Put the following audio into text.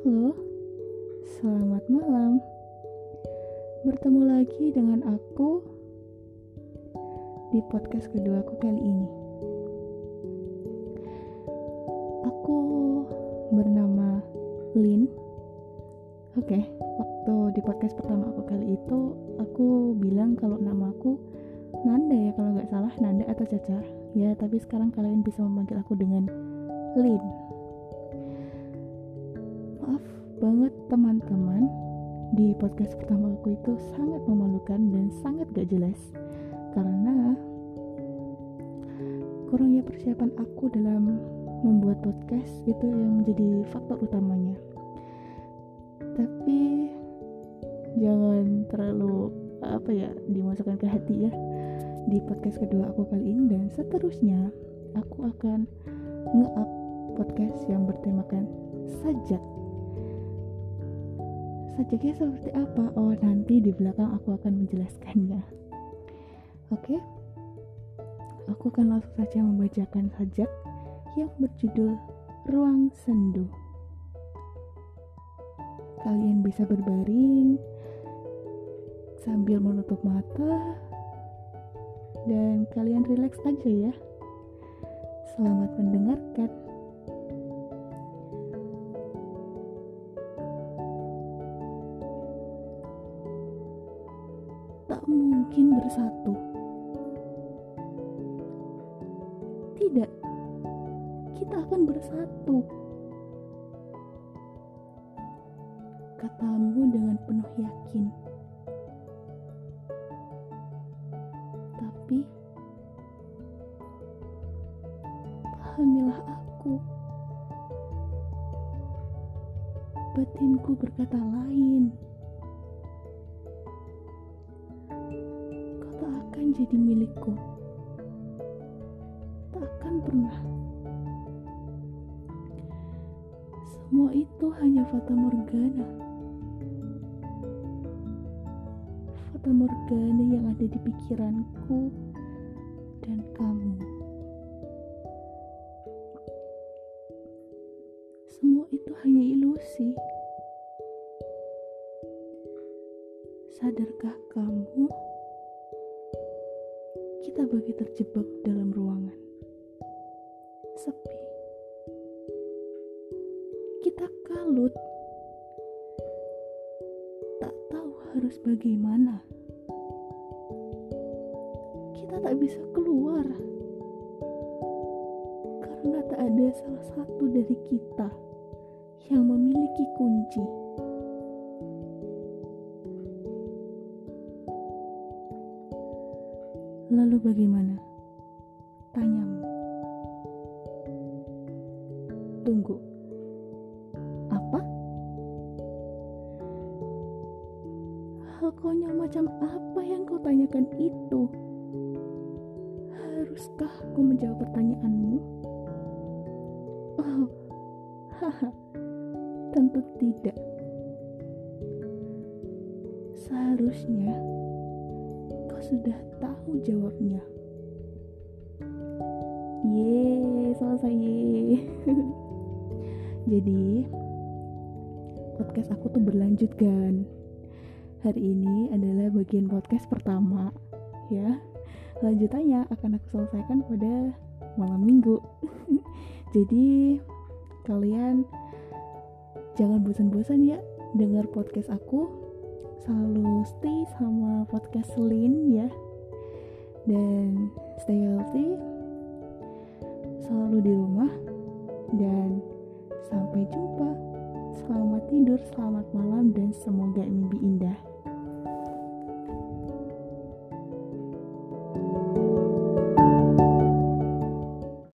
Selamat malam. Bertemu lagi dengan aku di podcast kedua aku kali ini. Aku bernama Lin. Oke, waktu di podcast pertama aku kali itu aku bilang kalau nama aku Nanda ya kalau nggak salah Nanda atau Caca. Ya, tapi sekarang kalian bisa memanggil aku dengan Lin. Banget teman-teman. Di podcast pertama aku itu sangat memalukan dan sangat gak jelas. Karena kurangnya persiapan aku dalam membuat podcast itu yang menjadi faktor utamanya. Tapi jangan terlalu apa ya dimasukkan ke hati ya di podcast kedua aku kali ini. Dan seterusnya aku akan nge-up podcast yang bertemakan sajak sajaknya seperti apa? Oh, nanti di belakang aku akan menjelaskannya. Oke. Aku akan langsung saja membacakan sajak yang berjudul Ruang Sendu. Kalian bisa berbaring sambil menutup mata dan kalian rileks aja ya. Selamat mendengarkan. Mungkin bersatu. Tidak, kita akan bersatu. Katamu dengan penuh yakin. Tapi, pahamilah aku. Batinku berkata lain. Jadi milikku. Tak akan pernah. Semua itu hanya fata morgana. Fata morgana yang ada di pikiranku dan kamu. Semua itu hanya ilusi. Sadarkah kamu? Kita bagi terjebak dalam ruangan. Sepi. Kita kalut. Tak tahu harus bagaimana. Kita tak bisa keluar. Karena tak ada salah satu dari kita yang memiliki kunci. Lalu bagaimana? Tanyamu. Tunggu. Apa? Hal konyol macam apa yang kau tanyakan itu? Haruskah aku menjawab pertanyaanmu? Oh, haha, tentu tidak. Seharusnya sudah tahu jawabnya. Ye, selesai ye. Jadi podcast aku tuh berlanjut kan. Hari ini adalah bagian podcast pertama, ya. Lanjutannya akan aku selesaikan pada malam minggu. Jadi kalian jangan bosan-bosan ya dengar podcast aku selalu stay sama podcast Lin ya. Dan stay healthy selalu di rumah dan sampai jumpa. Selamat tidur selamat malam dan semoga mimpi indah